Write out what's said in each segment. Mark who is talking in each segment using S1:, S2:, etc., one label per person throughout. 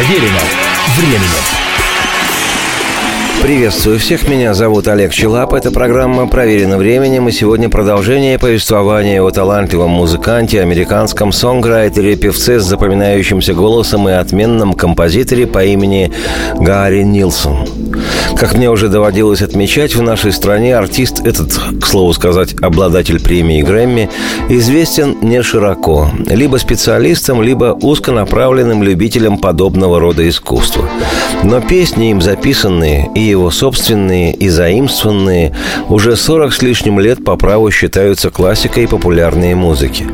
S1: Проверено временем.
S2: Приветствую всех, меня зовут Олег Челап. Это программа «Проверено временем» и сегодня продолжение повествования о талантливом музыканте, американском сонграйтере, певце с запоминающимся голосом и отменном композиторе по имени Гарри Нилсон. Как мне уже доводилось отмечать, в нашей стране артист этот, к слову сказать, обладатель премии Грэмми, известен не широко. Либо специалистам, либо узконаправленным любителям подобного рода искусства. Но песни им записанные и его собственные и заимствованные уже 40 с лишним лет по праву считаются классикой популярной музыки.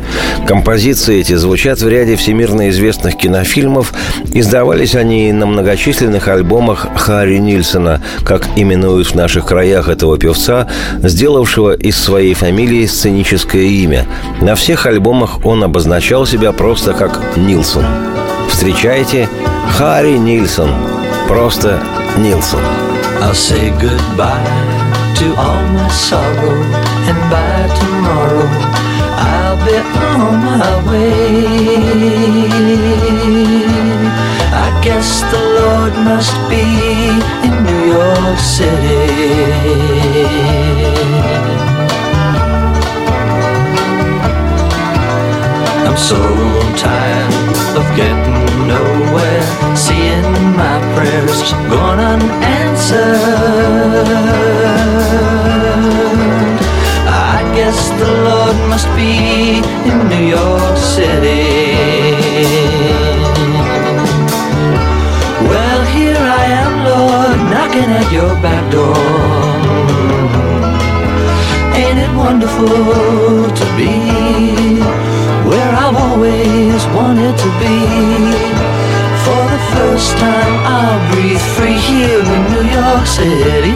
S2: Композиции эти звучат в ряде всемирно известных кинофильмов, издавались они на многочисленных альбомах Харри Нильсона, как именуют в наших краях этого певца, сделавшего из своей фамилии сценическое имя. На всех альбомах он обозначал себя просто как Нилсон. Встречайте Харри Нильсон. Просто Нилсон.
S3: I'll say goodbye to all my sorrow, and by tomorrow I'll be on my way. Guess the Lord must be in New York City. I'm so tired of getting nowhere, seeing my prayers gone unanswered. I guess the Lord must be in New York City. Knocking at your back door. Ain't it wonderful to be where I've always wanted to be? For the first time, I'll breathe free here in New York City.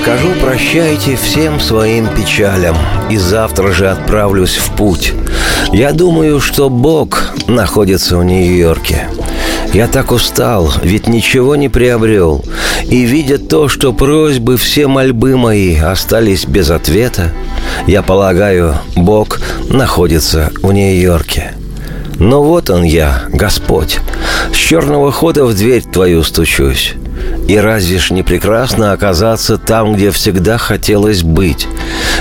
S2: Скажу прощайте всем своим печалям И завтра же отправлюсь в путь Я думаю, что Бог находится в Нью-Йорке я так устал, ведь ничего не приобрел. И видя то, что просьбы, все мольбы мои остались без ответа, я полагаю, Бог находится в Нью-Йорке. Но вот он я, Господь, с черного хода в дверь твою стучусь. И разве ж не прекрасно оказаться там, где всегда хотелось быть?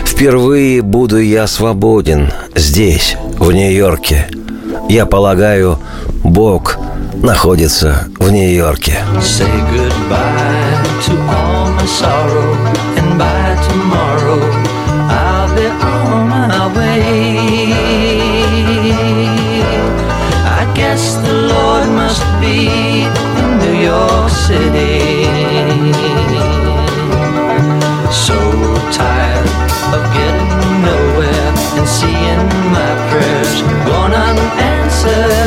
S2: Впервые буду я свободен здесь, в Нью-Йорке. Я полагаю, Бог находится в Нью-Йорке.
S3: So tired of getting nowhere and seeing my prayers gone unanswered.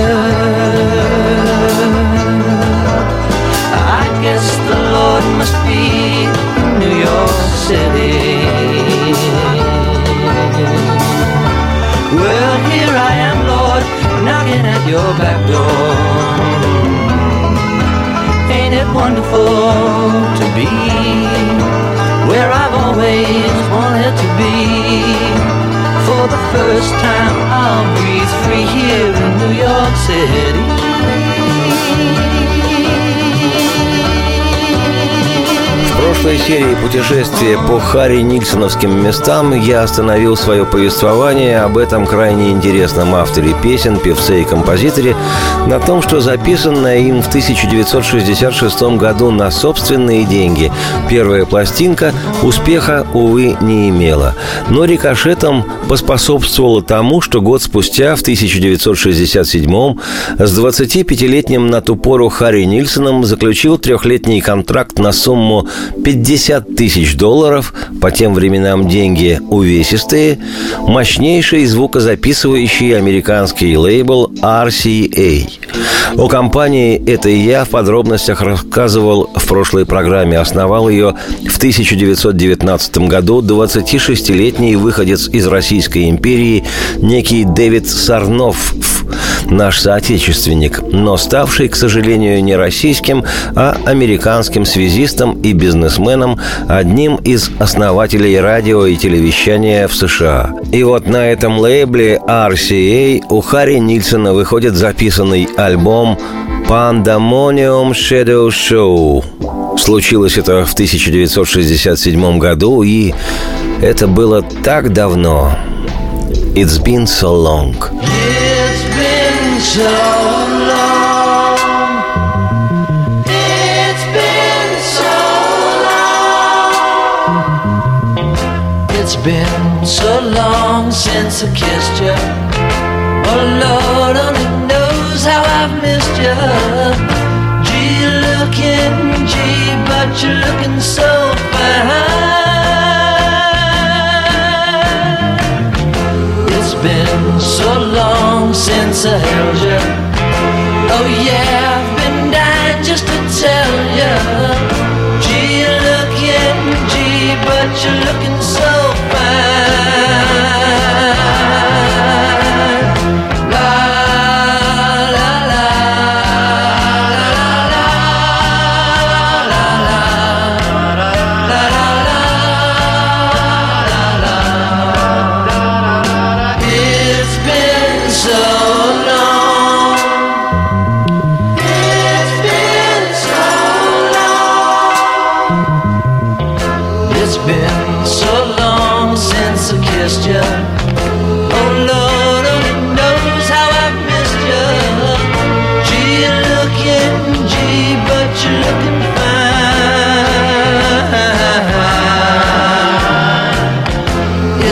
S3: Knocking at your back door. Ain't it wonderful to be where I've always wanted to be? For the first time, I'll breathe free here in New York City.
S2: Прошлой серии путешествия по Харри Нильсоновским местам я остановил свое повествование об этом крайне интересном авторе песен, певце и композиторе на том, что записанная им в 1966 году на собственные деньги первая пластинка успеха, увы, не имела. Но рикошетом поспособствовало тому, что год спустя, в 1967 с 25-летним на ту пору Харри Нильсоном заключил трехлетний контракт на сумму 50 тысяч долларов, по тем временам деньги увесистые, мощнейший звукозаписывающий американский лейбл RCA. О компании этой я в подробностях рассказывал в прошлой программе. Основал ее в 1919 году 26-летний выходец из Российской империи некий Дэвид Сарнов, наш соотечественник, но ставший, к сожалению, не российским, а американским связистом и бизнесменом, одним из основателей радио и телевещания в США. И вот на этом лейбле RCA у Харри Нильсона выходит записанный альбом Pandemonium Shadow Show. Случилось это в 1967 году, и это было так давно. It's been so long.
S3: So long. It's been so long. It's been so long since I kissed you. Oh Lord, only knows how I've missed you. Gee, looking, gee, but you're looking so fine. It's been so long since I held you. Oh yeah, I've been dying just to tell you. Gee, you're looking, gee, but you're looking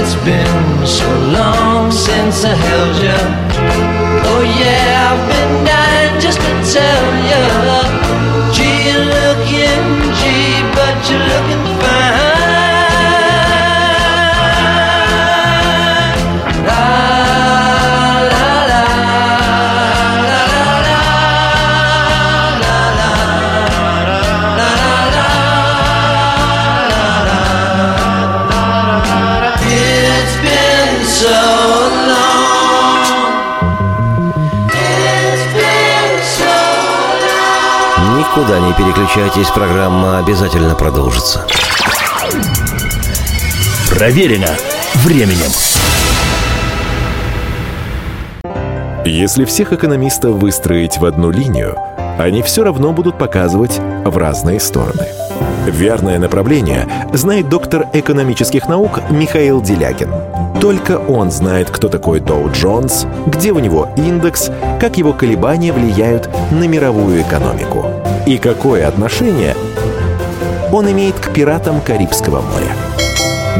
S3: It's been so long since I held you. Oh yeah, I've been dying just to tell you. Gee, you're looking,
S2: Никуда не переключайтесь, программа обязательно продолжится.
S1: Проверено временем.
S4: Если всех экономистов выстроить в одну линию, они все равно будут показывать в разные стороны. Верное направление знает доктор экономических наук Михаил Делягин. Только он знает, кто такой Доу Джонс, где у него индекс, как его колебания влияют на мировую экономику и какое отношение он имеет к пиратам Карибского моря.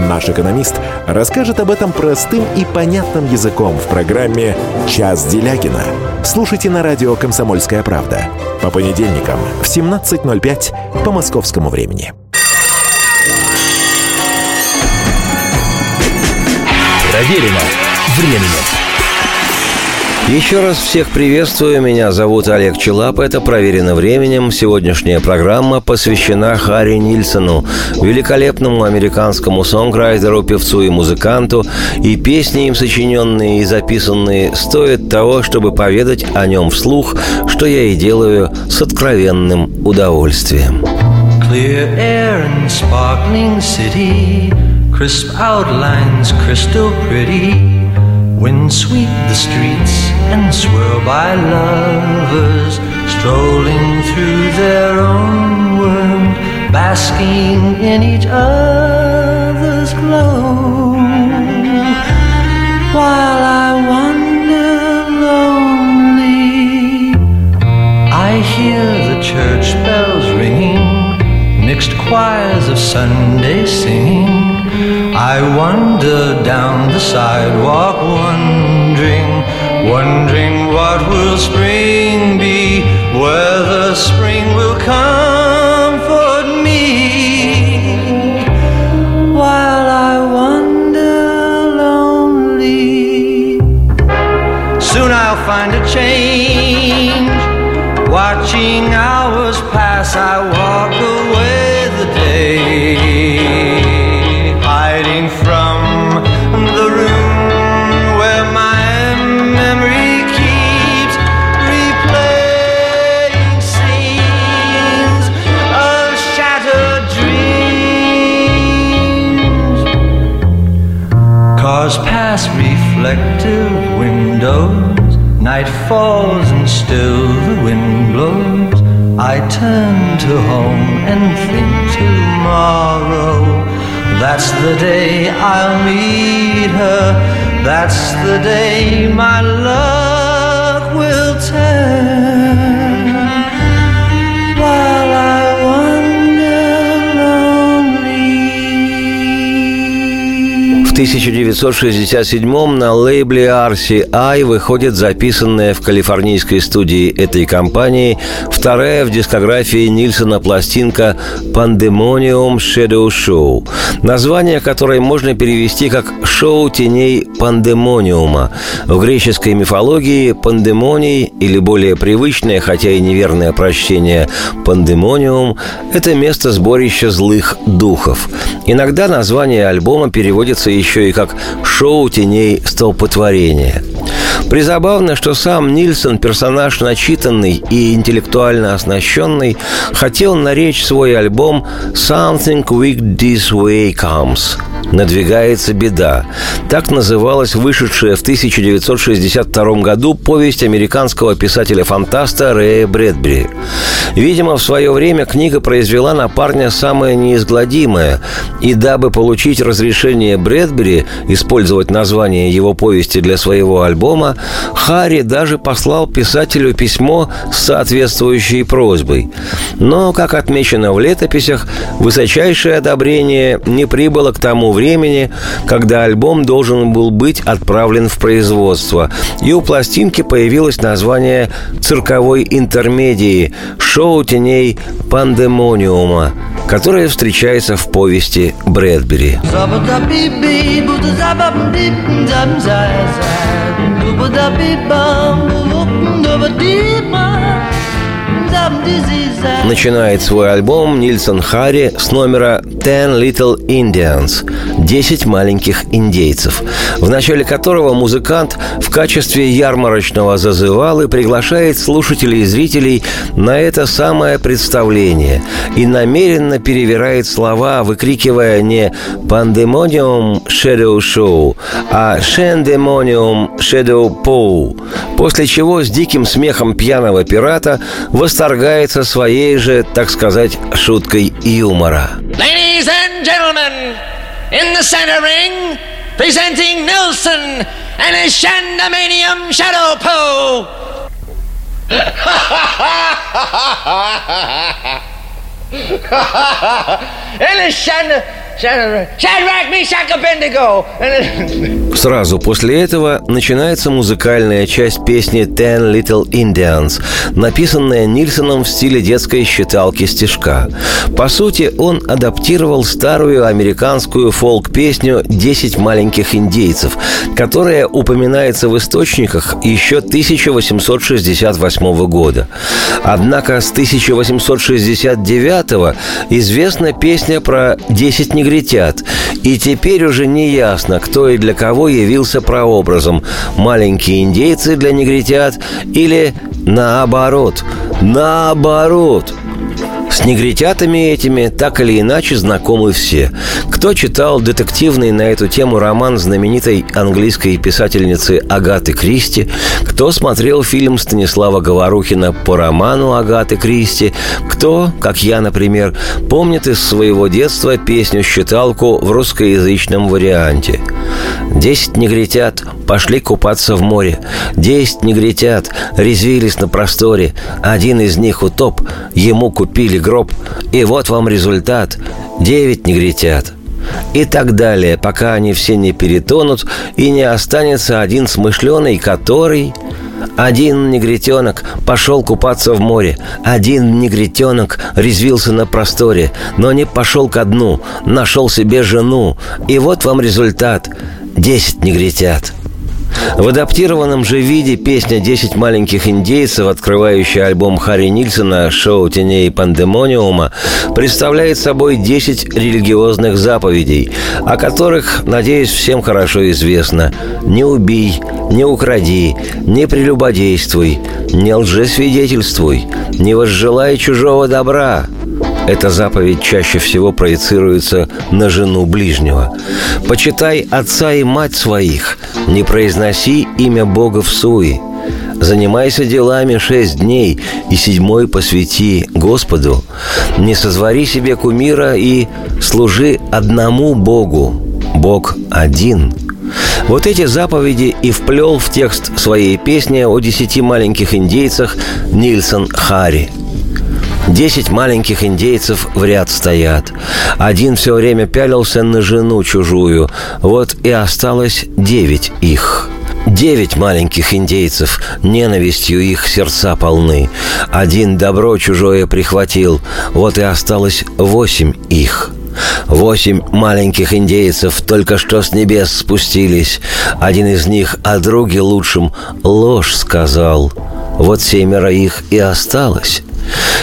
S4: Наш экономист расскажет об этом простым и понятным языком в программе «Час Делягина». Слушайте на радио «Комсомольская правда» по понедельникам в 17.05 по московскому времени.
S1: Проверено временем.
S2: Еще раз всех приветствую. Меня зовут Олег Челап. Это «Проверено временем». Сегодняшняя программа посвящена Харри Нильсону, великолепному американскому сонграйтеру, певцу и музыканту. И песни им сочиненные и записанные стоят того, чтобы поведать о нем вслух, что я и делаю с откровенным удовольствием.
S3: Clear air and sparkling city, crisp outlines crystal pretty. Wind sweep the streets and swirl by lovers strolling through their own world, basking in each other's glow. While I wander lonely, I hear the church bells ringing, mixed choirs of Sunday singing. I wander down the sidewalk, wondering, wondering what will spring be, whether spring will comfort falls and still the wind blows. I turn to home and think tomorrow. That's the day I'll meet her. That's the day my luck will turn.
S2: 1967-м на лейбле RCI выходит записанная в калифорнийской студии этой компании вторая в дискографии Нильсона пластинка «Pandemonium Shadow Show», название которой можно перевести как «Шоу теней пандемониума». В греческой мифологии пандемоний, или более привычное, хотя и неверное прощение «пандемониум» – это место сборища злых духов. Иногда название альбома переводится еще и как «Шоу теней столпотворения». Призабавно, что сам Нильсон, персонаж начитанный и интеллектуально оснащенный, хотел наречь свой альбом «Something Weak This Way Comes» «Надвигается беда». Так называлась вышедшая в 1962 году повесть американского писателя-фантаста Рэя Брэдбери. Видимо, в свое время книга произвела на парня самое неизгладимое, и дабы получить разрешение Брэдбери использовать название его повести для своего альбома, Харри даже послал писателю письмо с соответствующей просьбой. Но, как отмечено в летописях, высочайшее одобрение не прибыло к тому времени, когда альбом должен был быть отправлен в производство, и у пластинки появилось название цирковой интермедии «Шоу теней пандемониума», которое встречается в повести Брэдбери. Начинает свой альбом Нильсон Харри с номера «Ten Little Indians» – «Десять маленьких индейцев», в начале которого музыкант в качестве ярмарочного зазывалы приглашает слушателей и зрителей на это самое представление и намеренно перевирает слова, выкрикивая не «Pandemonium Shadow Show», а «Shandemonium Shadow Pow», после чего с диким смехом пьяного пирата восторгается своей же, так сказать, шуткой юмора.
S5: Ladies and gentlemen, in the center ring, presenting Nelson and his Shandamanium Shadow Pole. and his Shand...
S2: Сразу после этого начинается музыкальная часть песни «Ten Little Indians», написанная Нильсоном в стиле детской считалки стишка. По сути, он адаптировал старую американскую фолк-песню «Десять маленьких индейцев», которая упоминается в источниках еще 1868 года. Однако с 1869 известна песня про 10 негритят, и теперь уже не ясно, кто и для кого явился прообразом – маленькие индейцы для негритят или наоборот, наоборот – с негритятами этими так или иначе знакомы все. Кто читал детективный на эту тему роман знаменитой английской писательницы Агаты Кристи, кто смотрел фильм Станислава Говорухина по роману Агаты Кристи, кто, как я, например, помнит из своего детства песню-считалку в русскоязычном варианте. Десять негритят пошли купаться в море. Десять негритят резвились на просторе. Один из них утоп, ему купили гроб, и вот вам результат. Девять негритят. И так далее, пока они все не перетонут, и не останется один смышленый, который... Один негритенок пошел купаться в море. Один негритенок резвился на просторе, но не пошел ко дну, нашел себе жену. И вот вам результат. Десять негритят. В адаптированном же виде песня «Десять маленьких индейцев», открывающая альбом Харри Нильсона «Шоу теней пандемониума», представляет собой 10 религиозных заповедей, о которых, надеюсь, всем хорошо известно. «Не убий», «Не укради», «Не прелюбодействуй», «Не лжесвидетельствуй», «Не возжелай чужого добра», Эта заповедь чаще всего проецируется на жену ближнего. «Почитай отца и мать своих, не произноси имя Бога в суе, Занимайся делами шесть дней, и седьмой посвяти Господу. Не созвори себе кумира и служи одному Богу. Бог один. Вот эти заповеди и вплел в текст своей песни о десяти маленьких индейцах Нильсон Хари. Десять маленьких индейцев в ряд стоят. Один все время пялился на жену чужую. Вот и осталось девять их. Девять маленьких индейцев, ненавистью их сердца полны. Один добро чужое прихватил, вот и осталось восемь их. Восемь маленьких индейцев только что с небес спустились. Один из них о друге лучшем ложь сказал. Вот семеро их и осталось.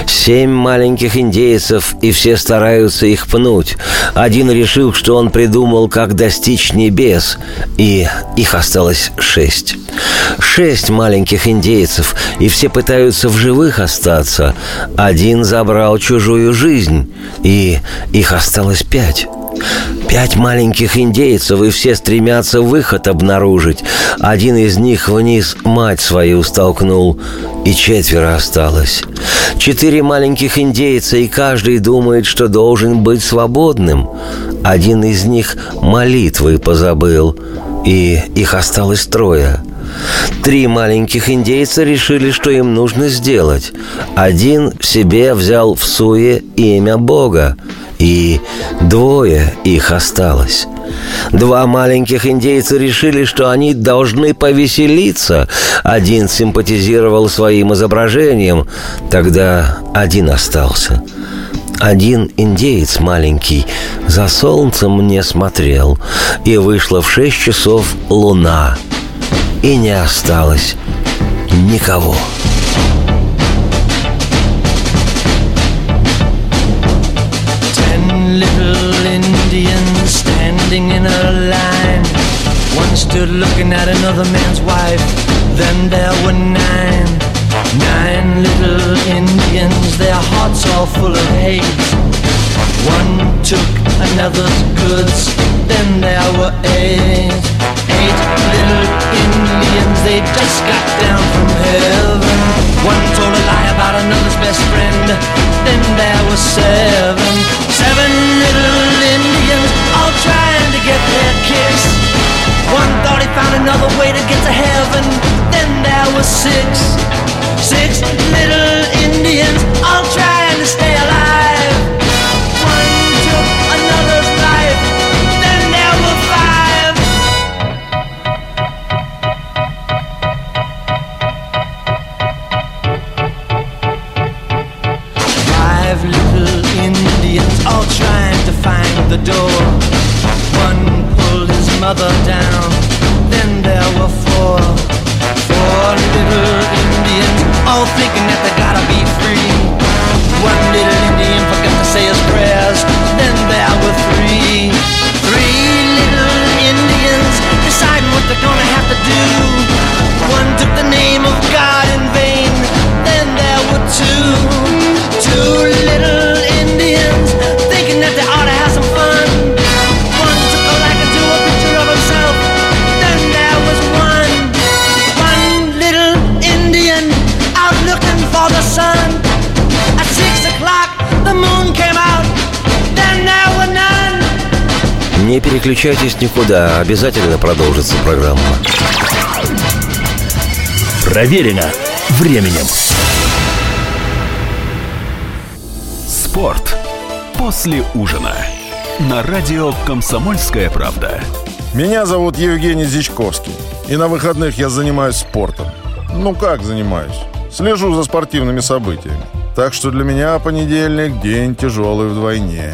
S2: Семь маленьких индейцев, и все стараются их пнуть. Один решил, что он придумал, как достичь небес, и их осталось шесть. Шесть маленьких индейцев, и все пытаются в живых остаться. Один забрал чужую жизнь, и их осталось пять. Пять маленьких индейцев, и все стремятся выход обнаружить. Один из них вниз мать свою столкнул, и четверо осталось. Четыре маленьких индейца, и каждый думает, что должен быть свободным. Один из них молитвы позабыл, и их осталось трое. Три маленьких индейца решили, что им нужно сделать. Один себе взял в суе имя Бога, и двое их осталось. Два маленьких индейца решили, что они должны повеселиться. Один симпатизировал своим изображением, тогда один остался. Один индеец маленький за солнцем не смотрел, и вышла в шесть часов луна, и не осталось никого.
S3: standing in a line. One stood looking at another man's wife, then there were nine. Nine little Indians, their hearts all full of hate. One took another's goods, then there were eight. Eight Six, six little
S2: переключайтесь никуда, обязательно продолжится программа.
S1: Проверено временем.
S6: Спорт после ужина. На радио «Комсомольская правда».
S7: Меня зовут Евгений Зичковский. И на выходных я занимаюсь спортом. Ну как занимаюсь? Слежу за спортивными событиями. Так что для меня понедельник – день тяжелый вдвойне.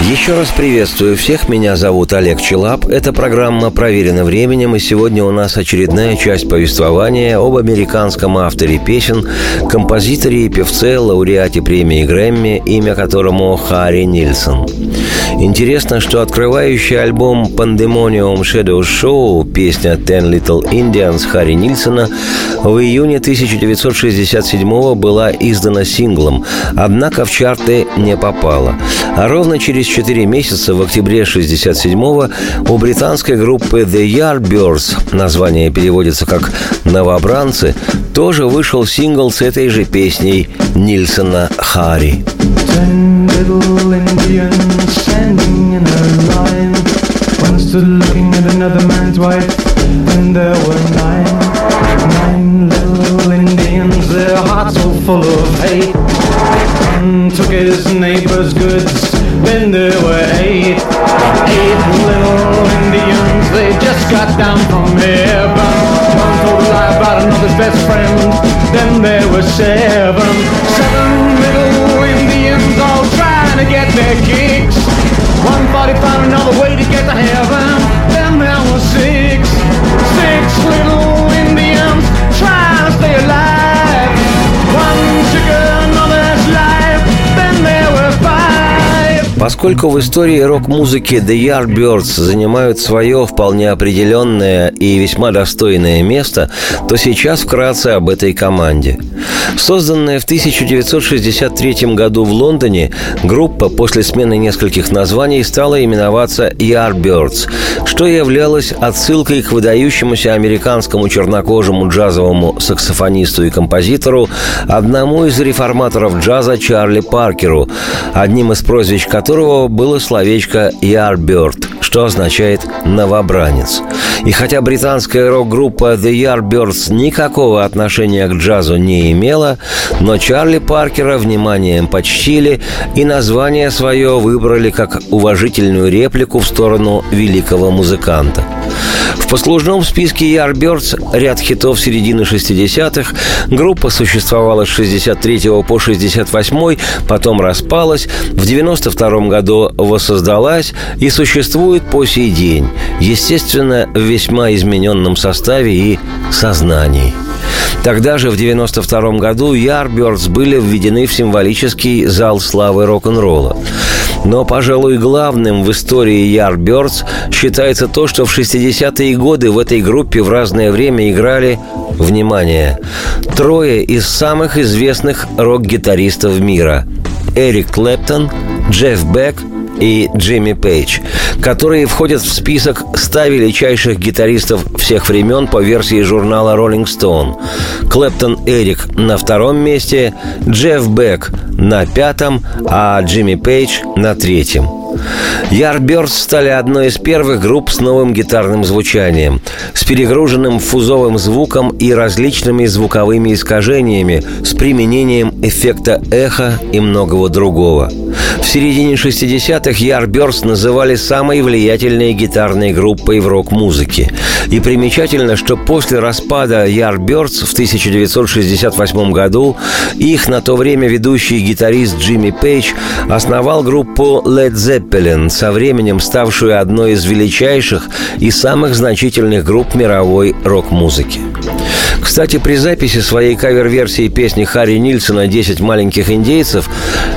S2: Еще раз приветствую всех, меня зовут Олег Челап. Это программа «Проверено временем», и сегодня у нас очередная часть повествования об американском авторе песен, композиторе и певце, лауреате премии Грэмми, имя которому Харри Нильсон. Интересно, что открывающий альбом «Pandemonium Shadow Show» песня «Ten Little Indians» Харри Нильсона в июне 1967 была издана синглом, однако в чарты не попала. А ровно через 4 месяца, в октябре 67-го, у британской группы The Yardbirds, название переводится как «Новобранцы», тоже вышел сингл с этой же песней Нильсона «Харри».
S3: Full of hate. One took his neighbor's goods, then there were eight. Eight little Indians, they just got down from heaven. One told a lie about another's best friend, then there were seven. Seven little Indians all trying to get their kicks. One thought he found another way to get to heaven, then there were six. Six little Indians trying to stay alive.
S2: Поскольку в истории рок-музыки The Yardbirds занимают свое вполне определенное и весьма достойное место, то сейчас вкратце об этой команде. Созданная в 1963 году в Лондоне, группа после смены нескольких названий стала именоваться Yardbirds, что являлось отсылкой к выдающемуся американскому чернокожему джазовому саксофонисту и композитору, одному из реформаторов джаза Чарли Паркеру, одним из прозвищ которого было словечко Yardbird, что означает «новобранец». И хотя британская рок-группа The Yardbirds никакого отношения к джазу не имела, но Чарли Паркера вниманием почтили и название свое выбрали как уважительную реплику в сторону великого музыканта. В послужном списке Yardbirds ряд хитов середины 60-х. Группа существовала с 63 по 68 потом распалась, в 92 году воссоздалась и существует по сей день. Естественно, в весьма измененном составе и сознании. Тогда же, в 92 году, Yardbirds были введены в символический зал славы рок-н-ролла. Но, пожалуй, главным в истории Yardbirds считается то, что в 60-е годы в этой группе в разное время играли, внимание, трое из самых известных рок-гитаристов мира. Эрик Клэптон, Джефф Бек и Джимми Пейдж, которые входят в список 100 величайших гитаристов всех времен по версии журнала Rolling Stone. Клэптон Эрик на втором месте, Джефф Бек на пятом, а Джимми Пейдж на третьем. Yardbirds стали одной из первых групп с новым гитарным звучанием, с перегруженным фузовым звуком и различными звуковыми искажениями, с применением эффекта эха и многого другого. В середине 60-х Yardbirds называли самой влиятельной гитарной группой в рок-музыке. И примечательно, что после распада Yardbirds в 1968 году их на то время ведущий гитарист Джимми Пейдж основал группу Led Zeppelin, со временем ставшую одной из величайших и самых значительных групп мировой рок-музыки. Кстати, при записи своей кавер-версии песни Харри Нильсона «10 маленьких индейцев»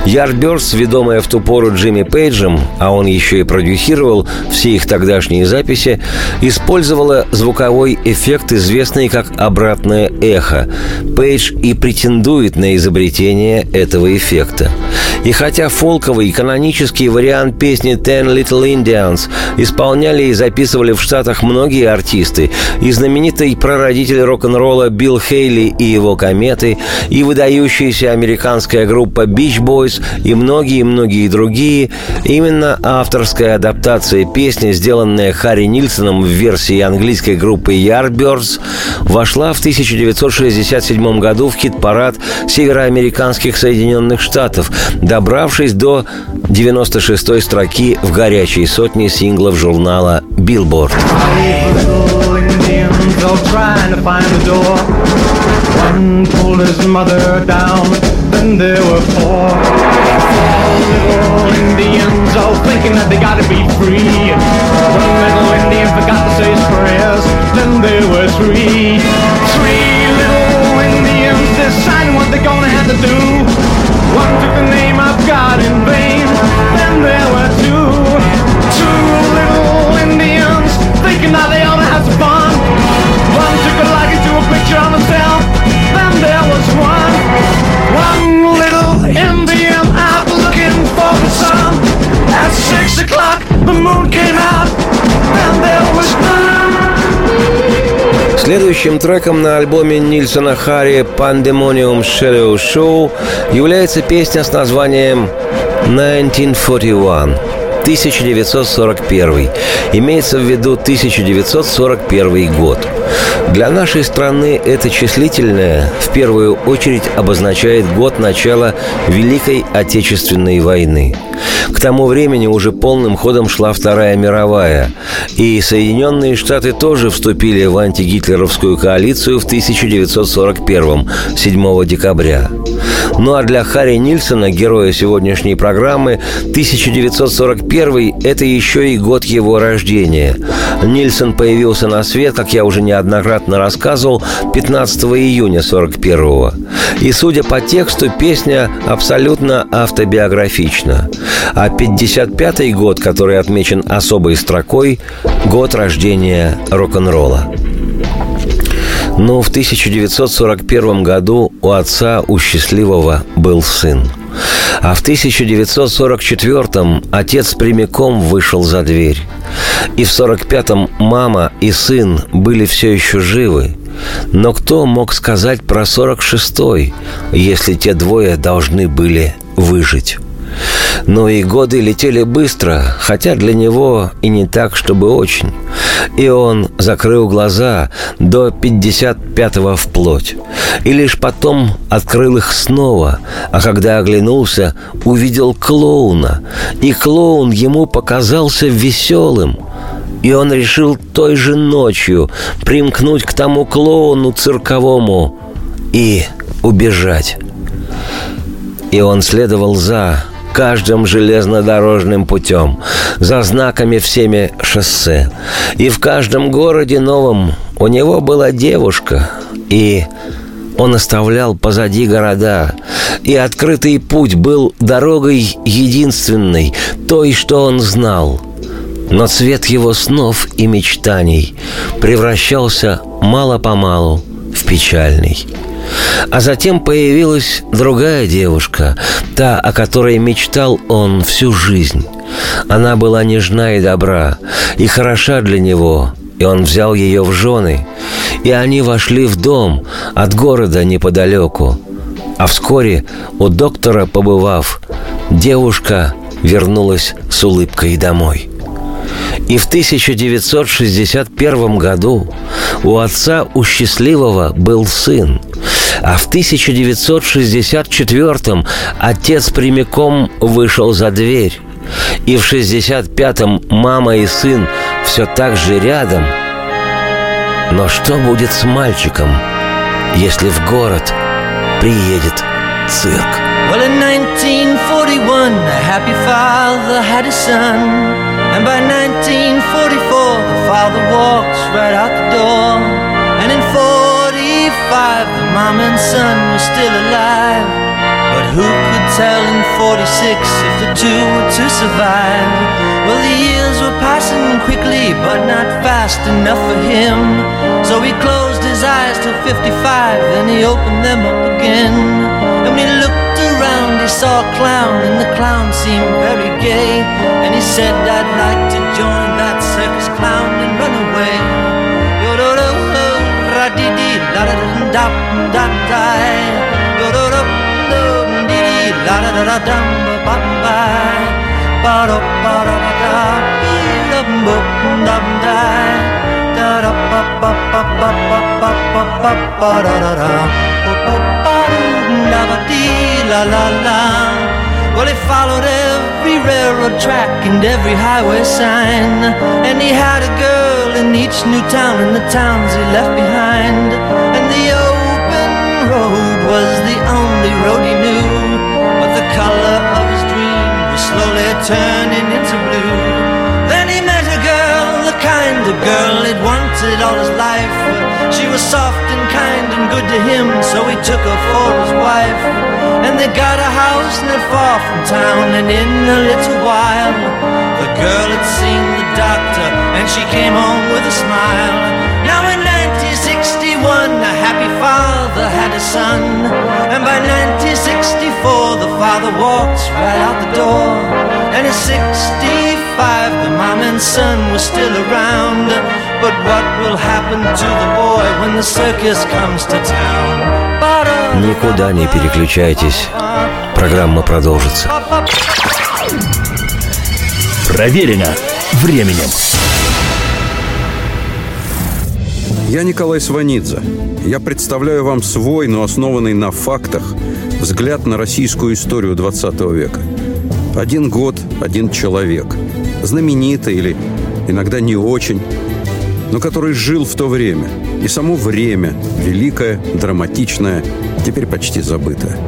S2: Yardbirds, ведомая в ту пору Джимми Пейджем, а он еще и продюсировал все их тогдашние записи, использовала звуковой эффект, известный как «обратное эхо». Пейдж и претендует на изобретение этого эффекта. И хотя фолковый канонический вариант песни «Ten Little Indians» исполняли и записывали в Штатах многие артисты, и знаменитый прародитель рок-н-ролла Билл Хейли и его кометы, и выдающаяся американская группа Beach Boys, и многие-многие другие, именно авторская адаптация песни, сделанная Харри Нильсоном в версии английской группы Yardbirds, вошла в 1967 году в хит-парад североамериканских Соединенных Штатов, добравшись до 96-й строки в горячей сотне синглов журнала Billboard.
S3: Indians all trying to find the door. One pulled his mother down,
S8: then there were four. Four Indians all thinking that they gotta be free. One little Indian forgot to say his prayers, then there were three. Three little Indians deciding what they're gonna have to do. One took the name of God in vain, then there
S2: Следующим треком на альбоме Нильсона Харри «Pandemonium Shadow Show» является песня с названием «1941». 1941. Имеется в виду 1941 год. Для нашей страны это числительное в первую очередь обозначает год начала Великой Отечественной войны. К тому времени уже полным ходом шла Вторая мировая, и Соединенные Штаты тоже вступили в антигитлеровскую коалицию в 1941, 7 декабря. Ну а для Харри Нильсона, героя сегодняшней программы, 1941 – это еще и год его рождения. Нильсон появился на свет, как я уже неоднократно рассказывал, 15 июня 41 И, судя по тексту, песня абсолютно автобиографична. А 55 год, который отмечен особой строкой – год рождения рок-н-ролла. Но в 1941 году у отца, у счастливого, был сын. А в 1944 отец прямиком вышел за дверь. И в 45-м мама и сын были все еще живы. Но кто мог сказать про 46-й, если те двое должны были выжить? Но и годы летели быстро, хотя для него и не так, чтобы очень. И он закрыл глаза до 55-го вплоть. И лишь потом открыл их снова, а когда оглянулся, увидел клоуна. И клоун ему показался веселым. И он решил той же ночью примкнуть к тому клоуну цирковому и убежать. И он следовал за каждым железнодорожным путем, за знаками всеми шоссе. И в каждом городе новом у него была девушка, и он оставлял позади города, и открытый путь был дорогой единственной, той, что он знал. Но цвет его снов и мечтаний превращался мало-помалу в печальный. А затем появилась другая девушка, та, о которой мечтал он всю жизнь. Она была нежна и добра, и хороша для него, и он взял ее в жены. И они вошли в дом от города неподалеку. А вскоре, у доктора побывав, девушка вернулась с улыбкой домой. И в 1961 году у отца у счастливого был сын. А в 1964 отец прямиком вышел за дверь. И в 65-м мама и сын все так же рядом. Но что будет с мальчиком, если в город приедет цирк?
S3: Well, in 1941, a happy father had a son. And by 1944, the father walks right out the door. And in 45, the mom and son were still alive. But who could tell in 46 if the two were to survive? Well, the years quickly, but not fast enough for him. So he closed his eyes till 55, then he opened them up again. And when he looked around, he saw a clown, and the clown seemed very gay. And he said, I'd like to join that circus clown and run away. La la la well, he followed every railroad track and every highway sign. And he had a girl in each new town and the towns he left behind. And the open road was the only road he knew. But the color of his dream was slowly turning into blue kind of girl he'd wanted all his life. She was soft and kind and good to him, so he took her for his wife. And they got a house not far from town, and in a little while, the girl had seen the doctor, and she came home with a smile. Now in 1961, a happy father had a son, and by 1964, the father walked right out the door. And at 65, the mom and son were still around. But what will happen to the boy when the circus comes to town?
S2: Никуда не переключайтесь. Программа продолжится.
S1: Проверено временем.
S9: Я Николай Сванидзе. Я представляю вам свой, но основанный на фактах, взгляд на российскую историю 20 века. Один год, один человек. Знаменитый или иногда не очень, но который жил в то время. И само время, великое, драматичное, теперь почти забытое.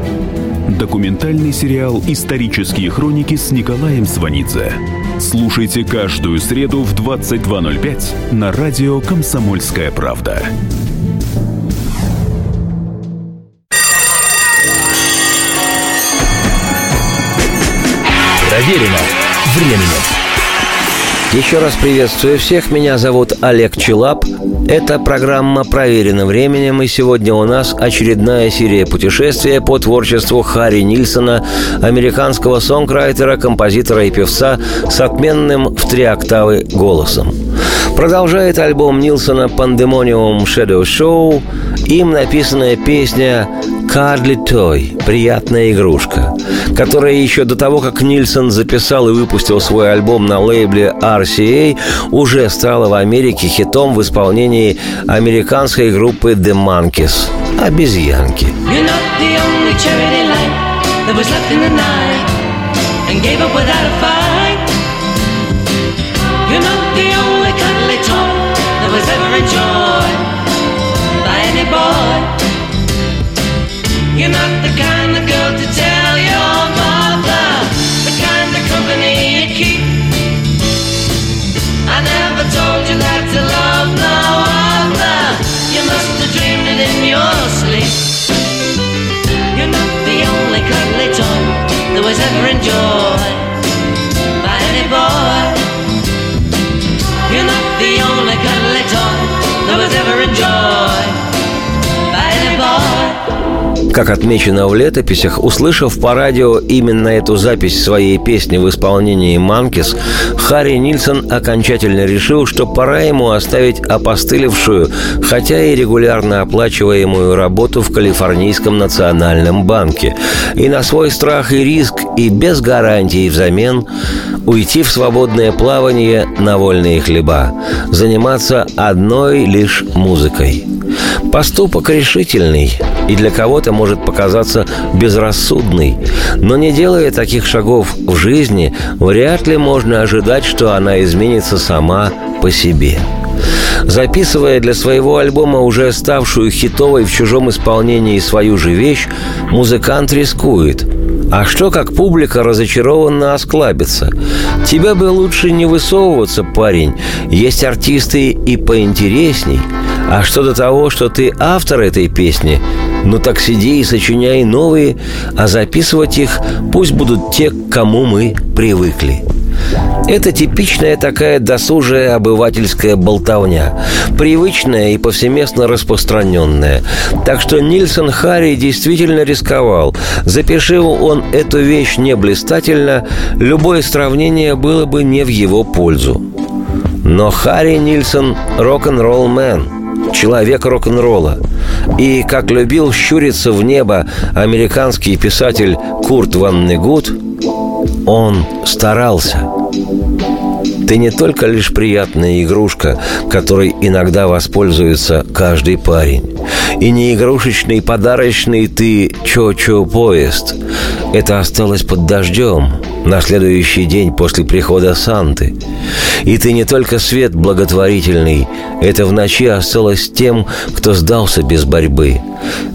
S6: Документальный сериал «Исторические хроники» с Николаем Сванидзе. Слушайте каждую среду в 22.05 на радио «Комсомольская правда».
S1: Проверено временем.
S2: Еще раз приветствую всех. Меня зовут Олег Челап. Это программа «Проверено временем», и сегодня у нас очередная серия путешествия по творчеству Харри Нильсона, американского сонграйтера, композитора и певца с отменным в три октавы голосом. Продолжает альбом Нилсона «Pandemonium Shadow Show», им написанная песня «Cuddly Toy» – «Приятная игрушка», которая еще до того, как Нильсон записал и выпустил свой альбом на лейбле RCA, уже стала в Америке хитом в исполнении американской группы The Monkeys – «Обезьянки».
S3: You're You're not
S2: Как отмечено в летописях, услышав по радио именно эту запись своей песни в исполнении «Манкис», Харри Нильсон окончательно решил, что пора ему оставить опостылевшую, хотя и регулярно оплачиваемую работу в Калифорнийском национальном банке и на свой страх и риск и без гарантий взамен уйти в свободное плавание на вольные хлеба, заниматься одной лишь музыкой. Поступок решительный и для кого-то может показаться безрассудный, но не делая таких шагов в жизни, вряд ли можно ожидать, что она изменится сама по себе. Записывая для своего альбома уже ставшую хитовой в чужом исполнении свою же вещь, музыкант рискует. А что, как публика разочарованно осклабится? Тебя бы лучше не высовываться, парень. Есть артисты и поинтересней. А что до того, что ты автор этой песни, ну так сиди и сочиняй новые, а записывать их пусть будут те, к кому мы привыкли. Это типичная такая досужая обывательская болтовня, привычная и повсеместно распространенная. Так что Нильсон Харри действительно рисковал. Запишил он эту вещь не блистательно, любое сравнение было бы не в его пользу. Но Харри Нильсон – рок-н-ролл мэн, человек рок-н-ролла. И, как любил щуриться в небо американский писатель Курт Ван Негут, он старался. Ты не только лишь приятная игрушка, которой иногда воспользуется каждый парень. И не игрушечный подарочный ты чо-чо поезд. Это осталось под дождем на следующий день после прихода Санты. И ты не только свет благотворительный, это в ночи осталось тем, кто сдался без борьбы.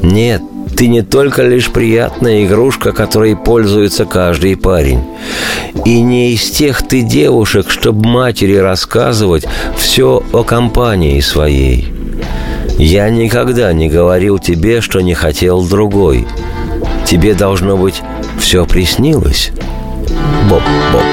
S2: Нет, Ты не только лишь приятная игрушка, которой пользуется каждый парень. И не из тех ты девушек, чтобы матери рассказывать все о компании своей. Я никогда не говорил тебе, что не хотел другой. Тебе, должно быть, все приснилось. Боп-боп.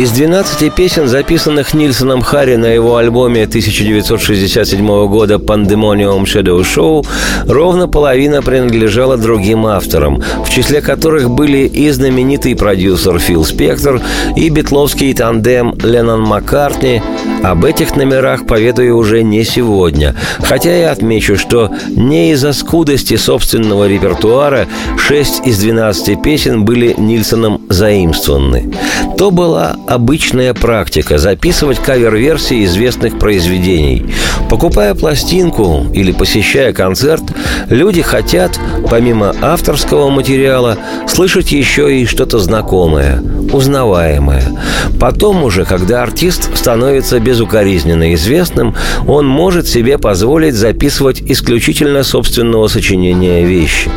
S2: Из 12 песен, записанных Нильсоном Харри на его альбоме 1967 года «Pandemonium Shadow Show», ровно половина принадлежала другим авторам, в числе которых были и знаменитый продюсер Фил Спектор, и битловский тандем Леннон Маккартни. Об этих номерах поведаю уже не сегодня, хотя я отмечу, что не из-за скудости собственного репертуара 6 из 12 песен были Нильсоном заимствованы. То была обычная практика записывать кавер-версии известных произведений. Покупая пластинку или посещая концерт, люди хотят, помимо авторского материала, слышать еще и что-то знакомое, узнаваемое. Потом уже, когда артист становится безукоризненно известным, он может себе позволить записывать исключительно собственного сочинения вещи.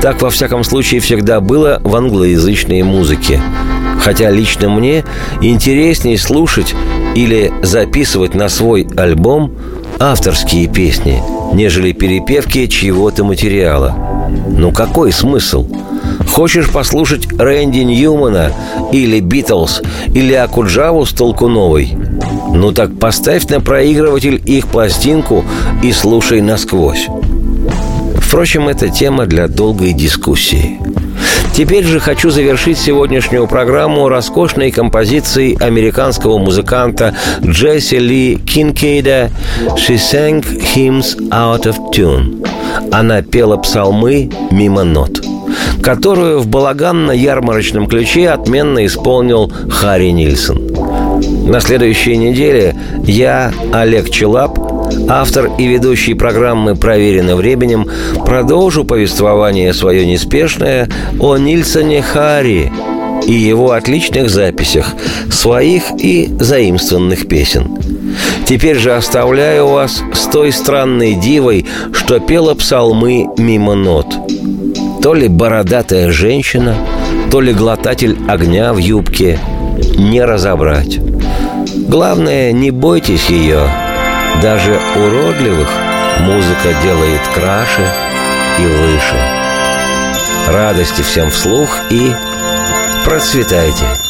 S2: Так, во всяком случае, всегда было в англоязычной музыке. Хотя лично мне интереснее слушать или записывать на свой альбом авторские песни, нежели перепевки чьего-то материала. Ну какой смысл? Хочешь послушать Рэнди Ньюмана или Битлз или Акуджаву с Толкуновой? Ну так поставь на проигрыватель их пластинку и слушай насквозь. Впрочем, это тема для долгой дискуссии. Теперь же хочу завершить сегодняшнюю программу роскошной композицией американского музыканта Джесси Ли Кинкейда «She sang hymns out of tune». Она пела псалмы мимо нот которую в балаганно-ярмарочном ключе отменно исполнил Харри Нильсон. На следующей неделе я, Олег Челап, автор и ведущий программы «Проверено временем», продолжу повествование свое неспешное о Нильсоне Харри,
S3: и его отличных записях своих и заимствованных песен. Теперь же оставляю вас с той странной дивой, что пела псалмы мимо нот. То ли бородатая женщина, то ли глотатель огня в юбке, не разобрать. Главное, не бойтесь ее. Даже уродливых музыка делает краше и выше. Радости всем вслух и процветайте.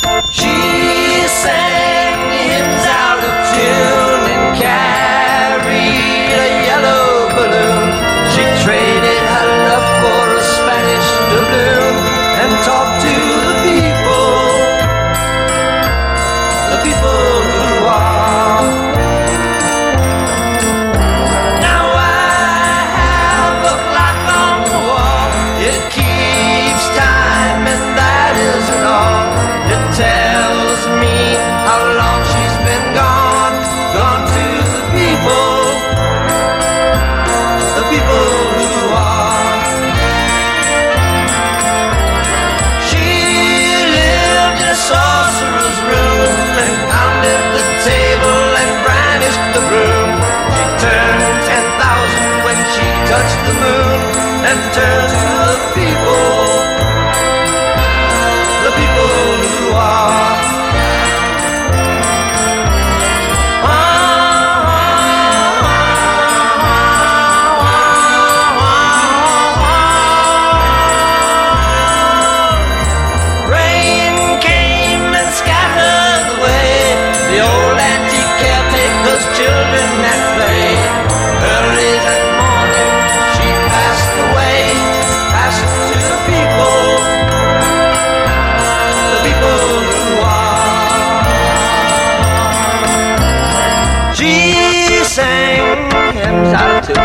S10: sang hymns out of tune.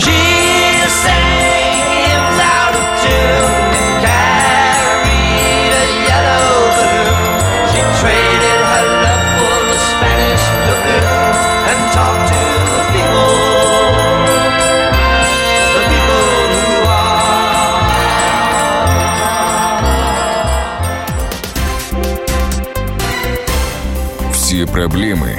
S10: She sang hymns out of tune and carried a yellow balloon. She traded her love for the Spanish doubloon and talked to the people, the people who are.
S11: Все проблемы